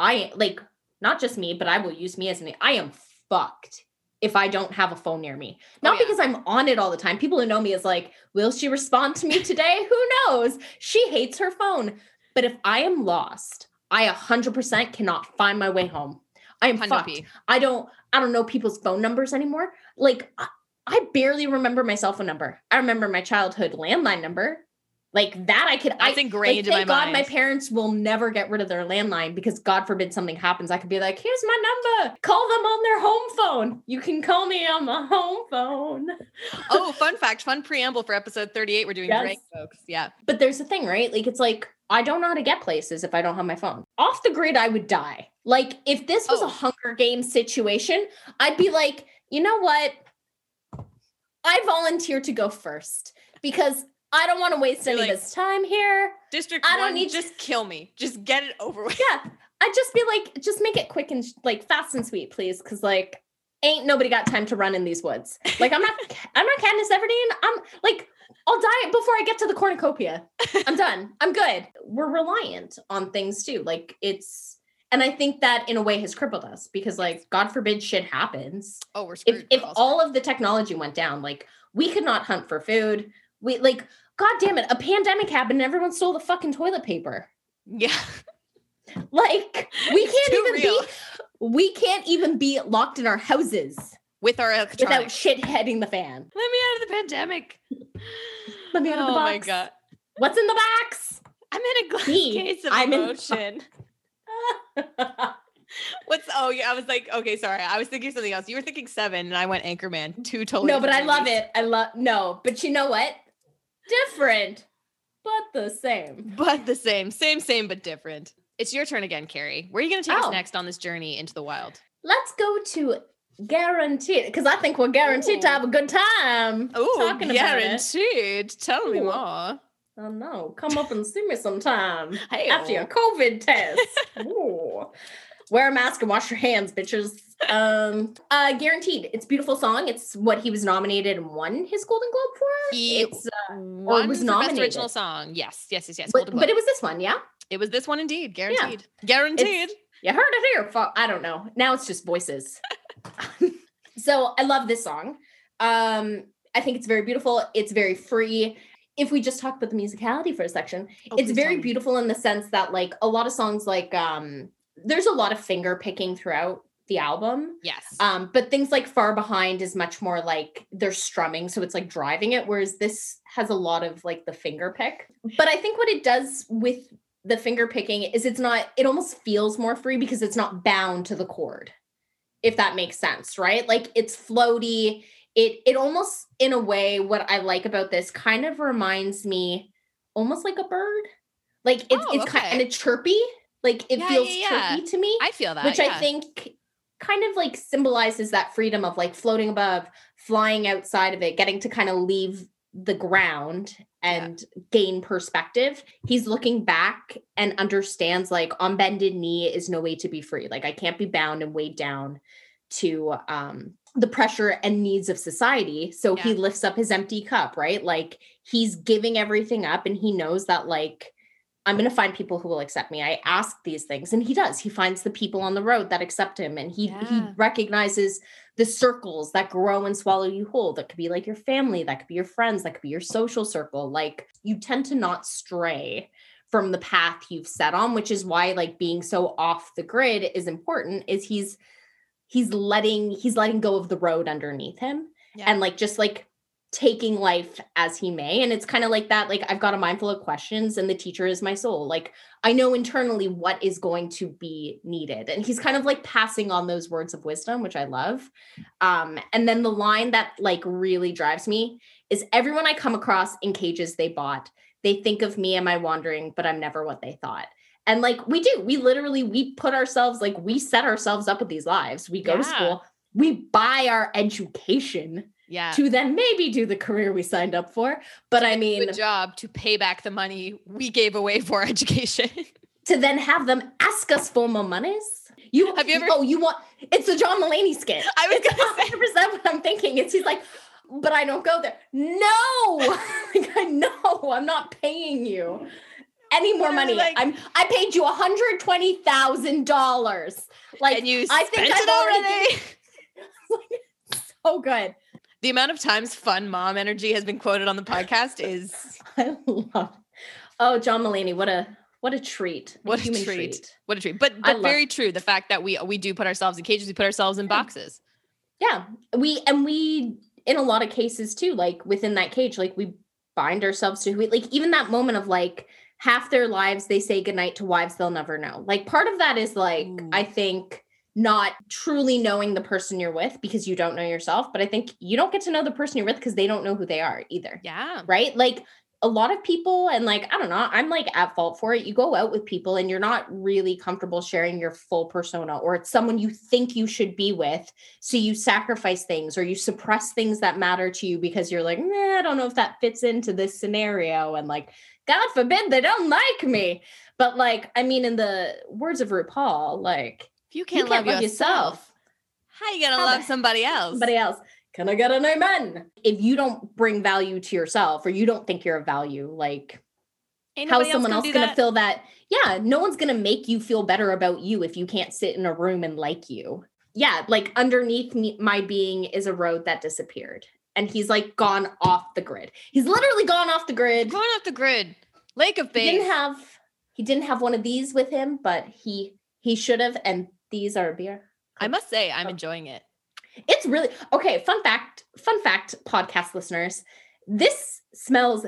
i like not just me but i will use me as an i am fucked if i don't have a phone near me oh, not Oh, yeah. because i'm on it all the time people who know me is like will she respond to me today who knows she hates her phone but if i am lost i 100% cannot find my way home i am 100 fucked. I don't I don't know people's phone numbers anymore. Like I, I barely remember my cell phone number. I remember my childhood landline number. Like that I could That's I ingrained like, in my thank God mind. my parents will never get rid of their landline because God forbid something happens. I could be like, here's my number. Call them on their home phone. You can call me on my home phone. oh, fun fact, fun preamble for episode 38. We're doing Yes. great, folks. Yeah. But there's the thing, right? Like it's like I don't know how to get places if I don't have my phone. Off the grid, I would die. Like if this was Oh. a Hunger Game situation, I'd be like, you know what? I volunteer to go first because I don't want to waste You're any like- of this time here. District I don't one, need- just kill me. Just get it over with. Yeah, I'd just be like, just make it quick and like fast and sweet, please, because like ain't nobody got time to run in these woods. Like I'm not, I'm not Katniss Everdeen. I'm like, I'll die before I get to the cornucopia. I'm done. I'm good. We're reliant on things too. Like it's, and I think that in a way has crippled us because like God forbid shit happens. Oh, we're screwed. If if all of the technology went down, like we could not hunt for food. We like, God damn it, a pandemic happened and everyone stole the fucking toilet paper. yeah. Like we can't even real. be we can't even be locked in our houses With our without shit hitting the fan. Let me out of the pandemic. Let me out of the oh my box. god. What's in the box? I'm in a glass Me. case of I'm in- emotion. What's oh yeah, I was like, okay, sorry. I was thinking something else. You were thinking seven, and I went Anchorman. Two totally. no, but I love it. I love no, but you know what? Different, but the same. But the same, same, same, but different. It's your turn again, Carrie. Where are you gonna take Oh. us next on this journey into the wild? Let's go to guaranteed because I think we're guaranteed to have a good time. Oh, talking about it. guaranteed. Tell me Ooh. more. Oh no, come up and see me sometime Hey, after your COVID test. Ooh. Wear a mask and wash your hands, bitches. Um, uh, guaranteed. It's a beautiful song. It's what he was nominated and won his Golden Globe for. He it's uh, One was for best nominated. original song. Yes, yes, yes, yes. but, but it was this one, yeah. it was this one indeed. Guaranteed. Guaranteed. You heard it here. I don't know. Now it's just voices. so I love this song. Um, I think it's very beautiful. It's very free. if we just talk about the musicality for a section, Oh, it's very beautiful in the sense that like a lot of songs like um there's a lot of finger picking throughout the album. Yes. Um, but things like Far Behind is much more like they're strumming, so it's like driving it, whereas this has a lot of like the finger pick. But I think what it does with the finger picking is it's not, it almost feels more free because it's not bound to the chord, if that makes sense, right? Like it's floaty. It it almost in a way, what I like about this kind of reminds me almost like a bird. Like it's Oh, it's okay. kind of chirpy. Like it Yeah, feels yeah, yeah. to me I feel that. which yeah. I think kind of like symbolizes that freedom of like floating above, flying outside of it, getting to kind of leave the ground and gain perspective. He's looking back and understands like on bended knee is no way to be free. Like I can't be bound and weighed down to um the pressure and needs of society. So he lifts up his empty cup, right? Like he's giving everything up and he knows that like I'm going to find people who will accept me. I ask these things and he does. He finds the people on the road that accept him and he he recognizes the circles that grow and swallow you whole. That could be like your family, that could be your friends, that could be your social circle. Like you tend to not stray from the path you've set on, which is why like being so off the grid is important is he's he's letting he's letting go of the road underneath him Yeah. and like just like taking life as he may and it's kind of like that like i've got a mind full of questions and the teacher is my soul. Like i know internally what is going to be needed and he's kind of like passing on those words of wisdom which i love. Um and then the line that like really drives me is everyone i come across in cages they bought they think of me am i wandering but i'm never what they thought. And like we do we literally we put ourselves like we set ourselves up with these lives. We go to school we buy our education yeah. to then maybe do the career we signed up for. But I mean, Good job to pay back the money we gave away for education. to then have them ask us for more monies. You Have you ever- Oh, you want? It's a John Mulaney skit. I was it's gonna say- 100 percent what I'm thinking. It's he's like, but I don't go there. No, like I know I'm not paying you any more money. like- I'm I paid you 120 thousand dollars. Like and you I spent think I've it already already. so good. The amount of times fun mom energy has been quoted on the podcast is I love. Oh, John Mulaney, what a what a treat. what a human treat. What a treat. But but very true. The fact that we we do put ourselves in cages, we put ourselves in boxes. Yeah. We and we in a lot of cases too, like within that cage, like we bind ourselves to who we like even that moment of like half their lives they say goodnight to wives they'll never know. Like part of that is like Ooh. I think not truly knowing the person you're with because you don't know yourself, but I think you don't get to know the person you're with because they don't know who they are either. Yeah. right? Like a lot of people, and like, I don't know, I'm like at fault for it. You go out with people and you're not really comfortable sharing your full persona, or it's someone you think you should be with. So you sacrifice things or you suppress things that matter to you because you're like, nah, I don't know if that fits into this scenario. And like, God forbid they don't like me. But like, I mean, in the words of RuPaul, like, If you can't, love, yourself, how you gonna How love somebody else? somebody else. Can I get an amen? If you don't bring value to yourself or you don't think you're of value, like Ain't how is someone else going to that. fill that? Yeah, no one's going to make you feel better about you if you can't sit in a room and like you. Yeah, like underneath me, my being is a road that disappeared. And he's like gone off the grid. He's literally gone off the grid. going off the grid? Lake of He didn't have he didn't have one of these with him, but he he should have and these are beer. I must say, I'm enjoying it. It's really okay. Fun fact, fun fact, podcast listeners. This smells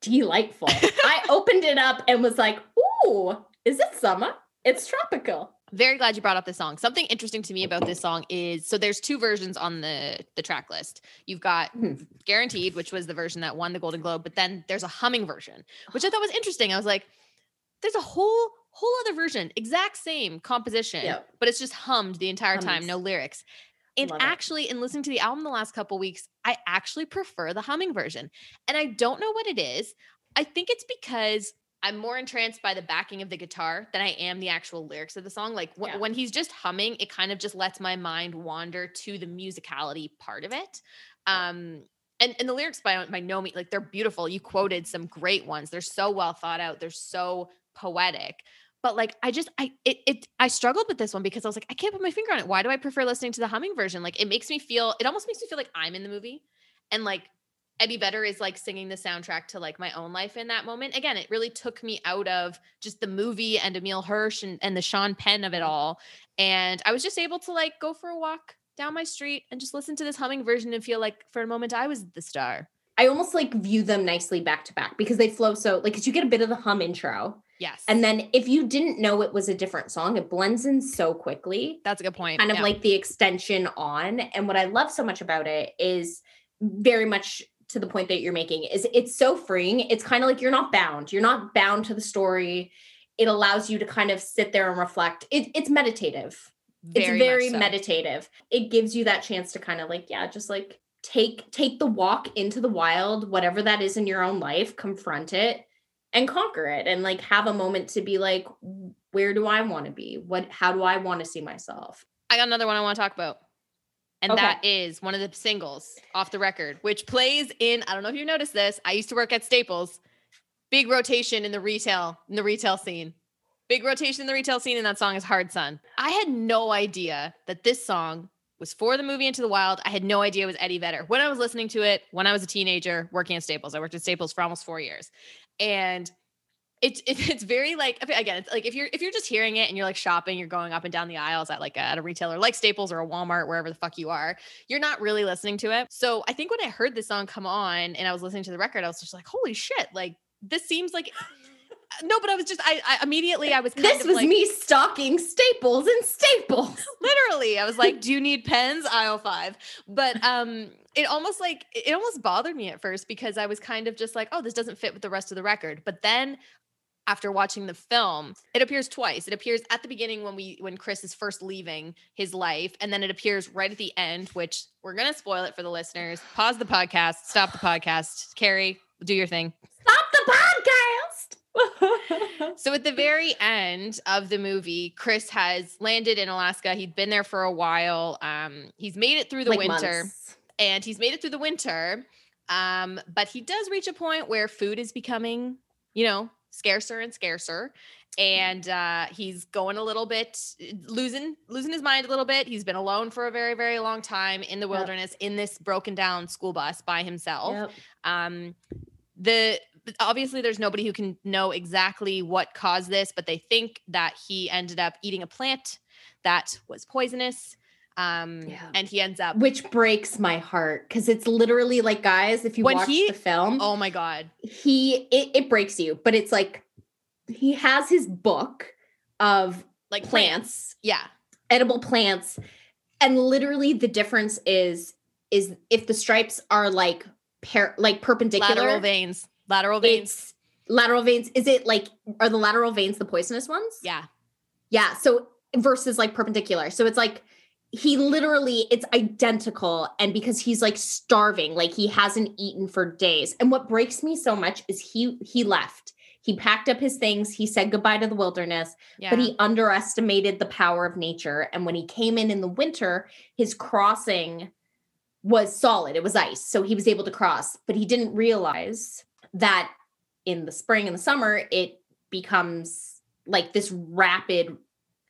delightful. I opened it up and was like, "Ooh, is it summer? It's tropical." Very glad you brought up this song. Something interesting to me about this song is so there's two versions on the the track list. You've got Mhm. Guaranteed, which was the version that won the Golden Globe, but then there's a humming version, which I thought was interesting. I was like, there's a whole whole other version, exact same composition, Yep. but it's just hummed the entire time, no lyrics. And Love it. actually, in listening to the album the last couple weeks, I actually prefer the humming version. And I don't know what it is. I think it's because I'm more entranced by the backing of the guitar than I am the actual lyrics of the song. Like Yeah. when he's just humming, it kind of just lets my mind wander to the musicality part of it. Um, and, and the lyrics by by no means like they're beautiful. You quoted some great ones. They're so well thought out. They're so poetic. But like I just I it, it I struggled with this one because I was like I can't put my finger on it. Why do I prefer listening to the humming version? Like it makes me feel it almost makes me feel like I'm in the movie and like Eddie Vedder is like singing the soundtrack to like my own life in that moment. Again, it really took me out of just the movie and Emile Hirsch and, and the Sean Penn of it mm-hmm. all. And I was just able to like go for a walk down my street and just listen to this humming version and feel like for a moment I was the star. I almost like view them nicely back to back because they flow so like because you get a bit of the hum intro. Yes. And then if you didn't know it was a different song, it blends in so quickly. that's a good point. Kind of Yeah. like the extension on. And what I love so much about it is very much to the point that you're making is it's so freeing. It's kind of like you're not bound. You're not bound to the story. It allows you to kind of sit there and reflect. It, it's meditative. it's very so. meditative. It gives you that chance to kind of like, yeah, just like take take the walk into the wild, whatever that is in your own life, confront it and conquer it and like have a moment to be like, where do I want to be? What how do I want to see myself? I got another one I want to talk about. And Okay. that is one of the singles off the record, which plays in, I don't know if you noticed this. I used to work at Staples. Big rotation in the retail, in the retail scene. Big rotation in the retail scene, and that song is Hard Sun. I had no idea that this song was for the movie Into the Wild. I had no idea it was Eddie Vedder. When I was listening to it, when I was a teenager working at Staples, I worked at Staples for almost four years. And it's it, it's very like again it's like if you're if you're just hearing it and you're like shopping you're going up and down the aisles at like a, at a retailer like Staples or a Walmart wherever the fuck you are you're not really listening to it so I think when I heard this song come on and I was listening to the record I was just like holy shit like this seems like no but I was just I, I immediately I was kind This was like, me stalking Staples and Staples. literally i was like do you need pens? Aisle five. But um it almost like it almost bothered me at first because i was kind of just like oh this doesn't fit with the rest of the record. But then after watching the film it appears twice. It appears at the beginning when we when chris is first leaving his life and then it appears right at the end which we're gonna spoil it for the listeners. Pause the podcast. Stop the podcast. Carrie do your thing. Stop the podcast. So at the very end of the movie, Chris has landed in Alaska. He'd been there for a while. Um, he's made it through the Like winter, months. and he's made it through the winter. Um, but he does reach a point where food is becoming, you know, scarcer and scarcer. And uh, he's going a little bit losing losing his mind a little bit. He's been alone for a very very long time in the Yep. wilderness in this broken down school bus by himself Yep. um the obviously there's nobody who can know exactly what caused this but they think that he ended up eating a plant that was poisonous um Yeah. and he ends up Which breaks my heart because it's literally like, guys, if you When watch he- the film, oh my god. he it, it breaks you, but it's like he has his book of like plants, yeah. Edible plants, and literally the difference is is if the stripes are like par- like perpendicular, lateral veins lateral veins lateral veins. Is it like are the lateral veins the poisonous ones? yeah Yeah. So versus like perpendicular. So it's like he literally it's identical and because he's like starving, like he hasn't eaten for days. And what breaks me so much is he he left. He packed up his things, he said goodbye to the wilderness, yeah but he underestimated the power of nature and when he came in in the winter, his crossing was solid. It was ice. So he was able to cross, but he didn't realize that in the spring and the summer it becomes like this rapid oh,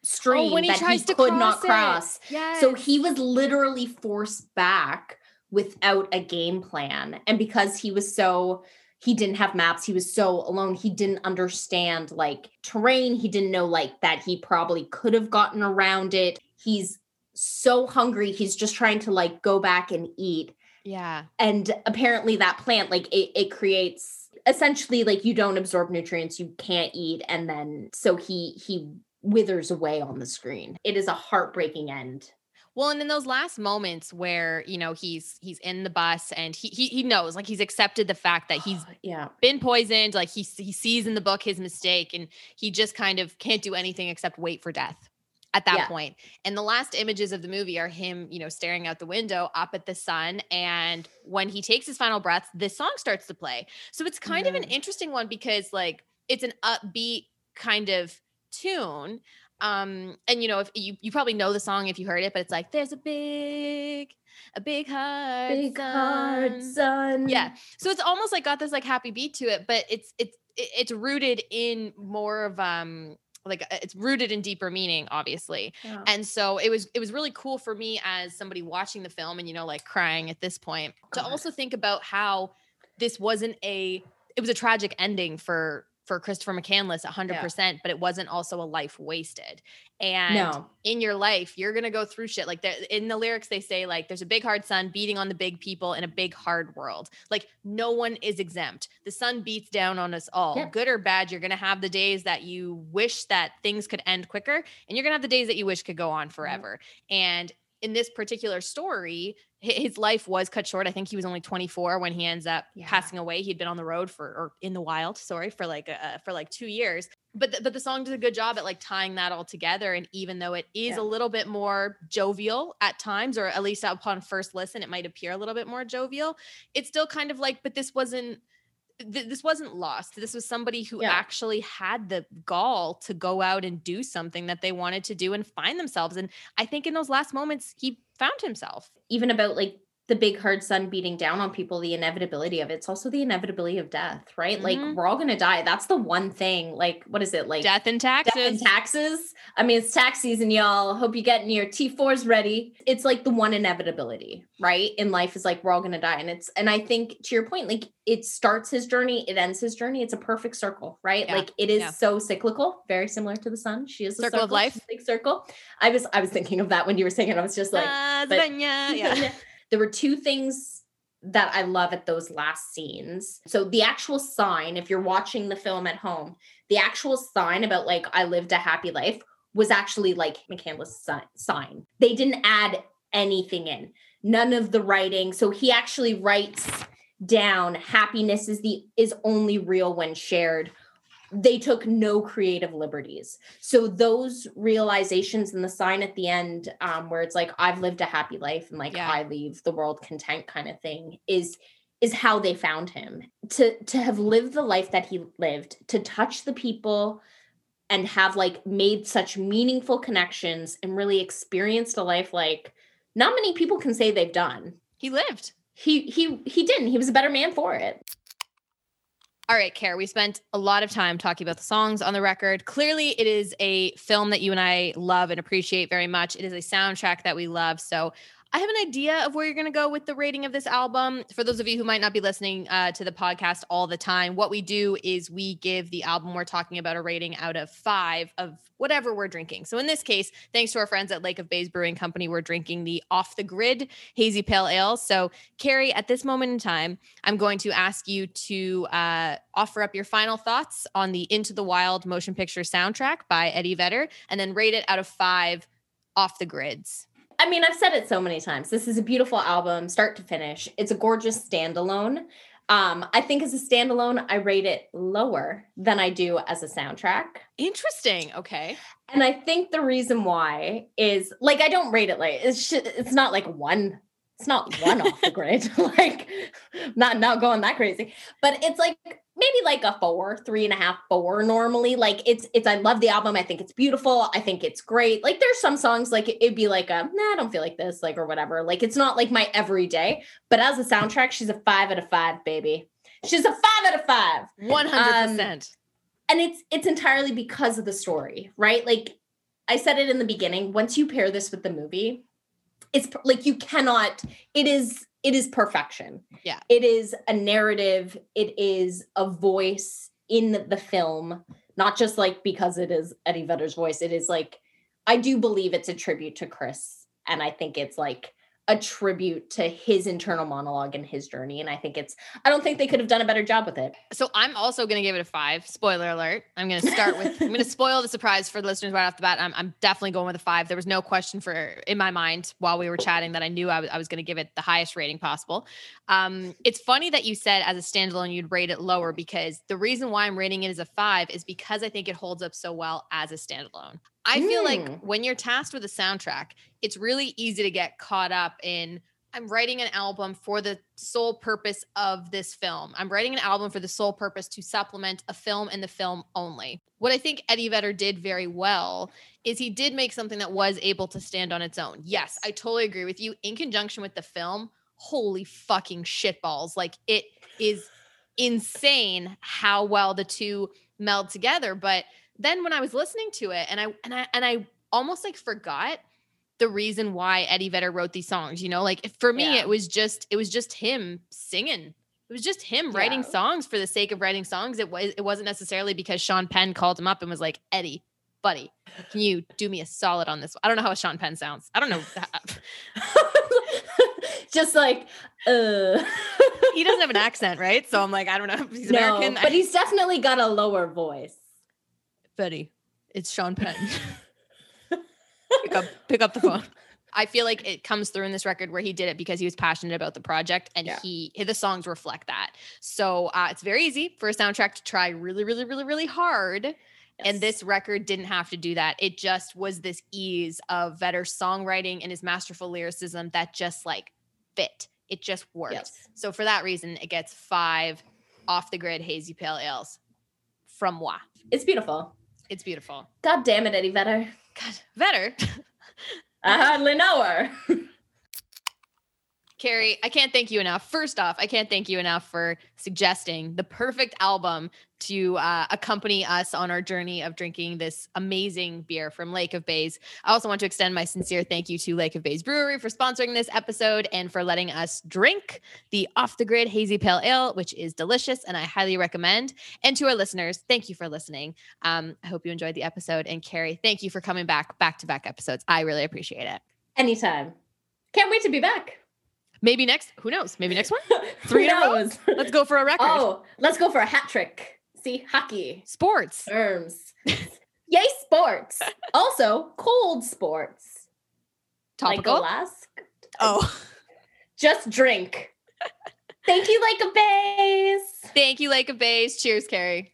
stream oh he that he could not cross cross. yeah So he was literally forced back without a game plan. And because he was so he didn't have maps, he was so alone, he didn't understand like terrain, he didn't know like that he probably could have gotten around it. He's so hungry, he's just trying to like go back and eat. Yeah And apparently that plant like it, it creates essentially like you don't absorb nutrients, you can't eat and then so he he withers away on the screen. It is a heartbreaking end. Well, and in those last moments where you know he's he's in the bus and he he, he knows like he's accepted the fact that he's yeah. been poisoned, like he he sees in the book his mistake, and he just kind of can't do anything except wait for death at that Yeah. point. And the last images of the movie are him, you know, staring out the window up at the sun, and when he takes his final breaths, this song starts to play. So it's kind of an interesting one because like it's an upbeat kind of tune um and you know if you you probably know the song if you heard it but it's like there's a big a big heart Big sun. sun. yeah so it's almost like got this like happy beat to it but it's it's it's rooted in more of um like uh, it's rooted in deeper meaning obviously Yeah. and so it was it was really cool for me as somebody watching the film and you know like crying at this point to also think about how this wasn't a it was a tragic ending for for Christopher McCandless 100%, yeah. but it wasn't also a life wasted. And no. in your life, you're going to go through shit. Like in the lyrics, they say, like, there's a big hard sun beating on the big people in a big hard world. Like, no one is exempt. The sun beats down on us all, yeah. good or bad. You're going to have the days that you wish that things could end quicker, and you're going to have the days that you wish could go on forever. Mm-hmm. And in this particular story, his life was cut short. I think he was only 24 when he ends up yeah. passing away. He'd been on the road for or in the wild, sorry, for like uh, for like 2 years. But th- but the song does a good job at like tying that all together and even though it is yeah. a little bit more jovial at times or at least upon first listen it might appear a little bit more jovial, it's still kind of like but this wasn't th- this wasn't lost. This was somebody who yeah. actually had the gall to go out and do something that they wanted to do and find themselves. And I think in those last moments, he found himself. Even about like the big hard sun beating down on people, the inevitability of it. It's also the inevitability of death, right? Mm-hmm. Like we're all gonna die. That's the one thing. Like, what is it? Like death and taxes. Death and taxes. I mean, it's tax season, y'all. Hope you getting your T4s ready. It's like the one inevitability, right? In life is like we're all gonna die. And it's and I think to your point, like it starts his journey, it ends his journey. It's a perfect circle, right? Yeah. Like it is yeah. so cyclical, very similar to the sun. She is a circle, circle of life. Big circle. I was I was thinking of that when you were saying it. I was just like, uh, but, yeah. there were two things that I love at those last scenes. So the actual sign, if you're watching the film at home, the actual sign about like I lived a happy life was actually like McCandless' sign. They didn't add anything in. None of the writing. So he actually writes down happiness is the is only real when shared they took no creative liberties. So those realizations and the sign at the end, um, where it's like I've lived a happy life and like yeah. I leave the world content kind of thing, is is how they found him. To to have lived the life that he lived, to touch the people and have like made such meaningful connections and really experienced a life like not many people can say they've done. He lived. He he he didn't. He was a better man for it. All right, Care, we spent a lot of time talking about the songs on the record. Clearly, it is a film that you and I love and appreciate very much. It is a soundtrack that we love. So I have an idea of where you're going to go with the rating of this album. For those of you who might not be listening uh, to the podcast all the time, what we do is we give the album we're talking about a rating out of five of whatever we're drinking. So in this case, thanks to our friends at Lake of Bays Brewing Company, we're drinking the off the grid hazy pale ale. So, Carrie, at this moment in time, I'm going to ask you to uh, offer up your final thoughts on the Into the Wild motion picture soundtrack by Eddie Vedder and then rate it out of five off the grids. I mean, I've said it so many times. This is a beautiful album, start to finish. It's a gorgeous standalone. Um, I think as a standalone, I rate it lower than I do as a soundtrack. Interesting. Okay. And I think the reason why is like I don't rate it like it's it's not like one. It's not one off the grid. like not not going that crazy, but it's like maybe like a four, three and a half, four normally. Like it's it's I love the album. I think it's beautiful. I think it's great. Like there's some songs like it'd be like a nah, I don't feel like this, like or whatever. Like it's not like my everyday. But as a soundtrack, she's a five out of five, baby. She's a five out of five. One hundred percent. Um, and it's it's entirely because of the story, right? Like I said it in the beginning. Once you pair this with the movie, it's like you cannot. It is it is perfection. Yeah. It is a narrative, it is a voice in the film, not just like because it is Eddie Vedder's voice. It is like I do believe it's a tribute to Chris and I think it's like a tribute to his internal monologue and his journey. And I think it's, I don't think they could have done a better job with it. So I'm also going to give it a five. Spoiler alert. I'm going to start with, I'm going to spoil the surprise for the listeners right off the bat. I'm, I'm, definitely going with a five. There was no question for in my mind while we were chatting that I knew I, w- I was going to give it the highest rating possible. Um, it's funny that you said as a standalone, you'd rate it lower because the reason why I'm rating it as a five is because I think it holds up so well as a standalone. I feel like mm. when you're tasked with a soundtrack, it's really easy to get caught up in I'm writing an album for the sole purpose of this film. I'm writing an album for the sole purpose to supplement a film and the film only. What I think Eddie Vedder did very well is he did make something that was able to stand on its own. Yes, I totally agree with you. In conjunction with the film, holy fucking shitballs. Like it is insane how well the two meld together. But then when I was listening to it and I and I and I almost like forgot the reason why Eddie Vedder wrote these songs, you know? Like for me yeah. it was just it was just him singing It was just him writing songs for the sake of writing songs. It was it wasn't necessarily because Sean Penn called him up and was like, Eddie, buddy, can you do me a solid on this? I don't know how a Sean Penn sounds. I don't know. just like uh he doesn't have an accent, right? So I'm like, I don't know. if He's no, American. but he's definitely got a lower voice. Betty, it's Sean Penn. pick up pick up the phone. I feel like it comes through in this record where he did it because he was passionate about the project and Yeah. he the songs reflect that. So uh, it's very easy for a soundtrack to try really, really, really, really hard. And this record didn't have to do that. It just was this ease of Vedder's songwriting and his masterful lyricism that just like fit. It just worked. Yes. So for that reason, it gets five off the grid hazy pale ales from moi. It's beautiful. It's beautiful. God damn it, Eddie Vedder. God, Vedder. I hardly know her. Carrie, I can't thank you enough. First off, I can't thank you enough for suggesting the perfect album to uh, accompany us on our journey of drinking this amazing beer from Lake of Bays. I also want to extend my sincere thank you to Lake of Bays Brewery for sponsoring this episode and for letting us drink the off the grid hazy pale ale, which is delicious and I highly recommend. And to our listeners, thank you for listening. Um, I hope you enjoyed the episode. And Carrie, thank you for coming back back to back episodes. I really appreciate it. Anytime. Can't wait to be back. Maybe next, who knows? Maybe next one. Three in a row? Let's go for a record. Oh, let's go for a hat trick. See, hockey, Sports. terms. Yay, sports. also, cold sports. Topical. Like Alaska. oh, Just drink. Thank you, Lake of Bays. thank you, Lake of Bays. Cheers, Carrie.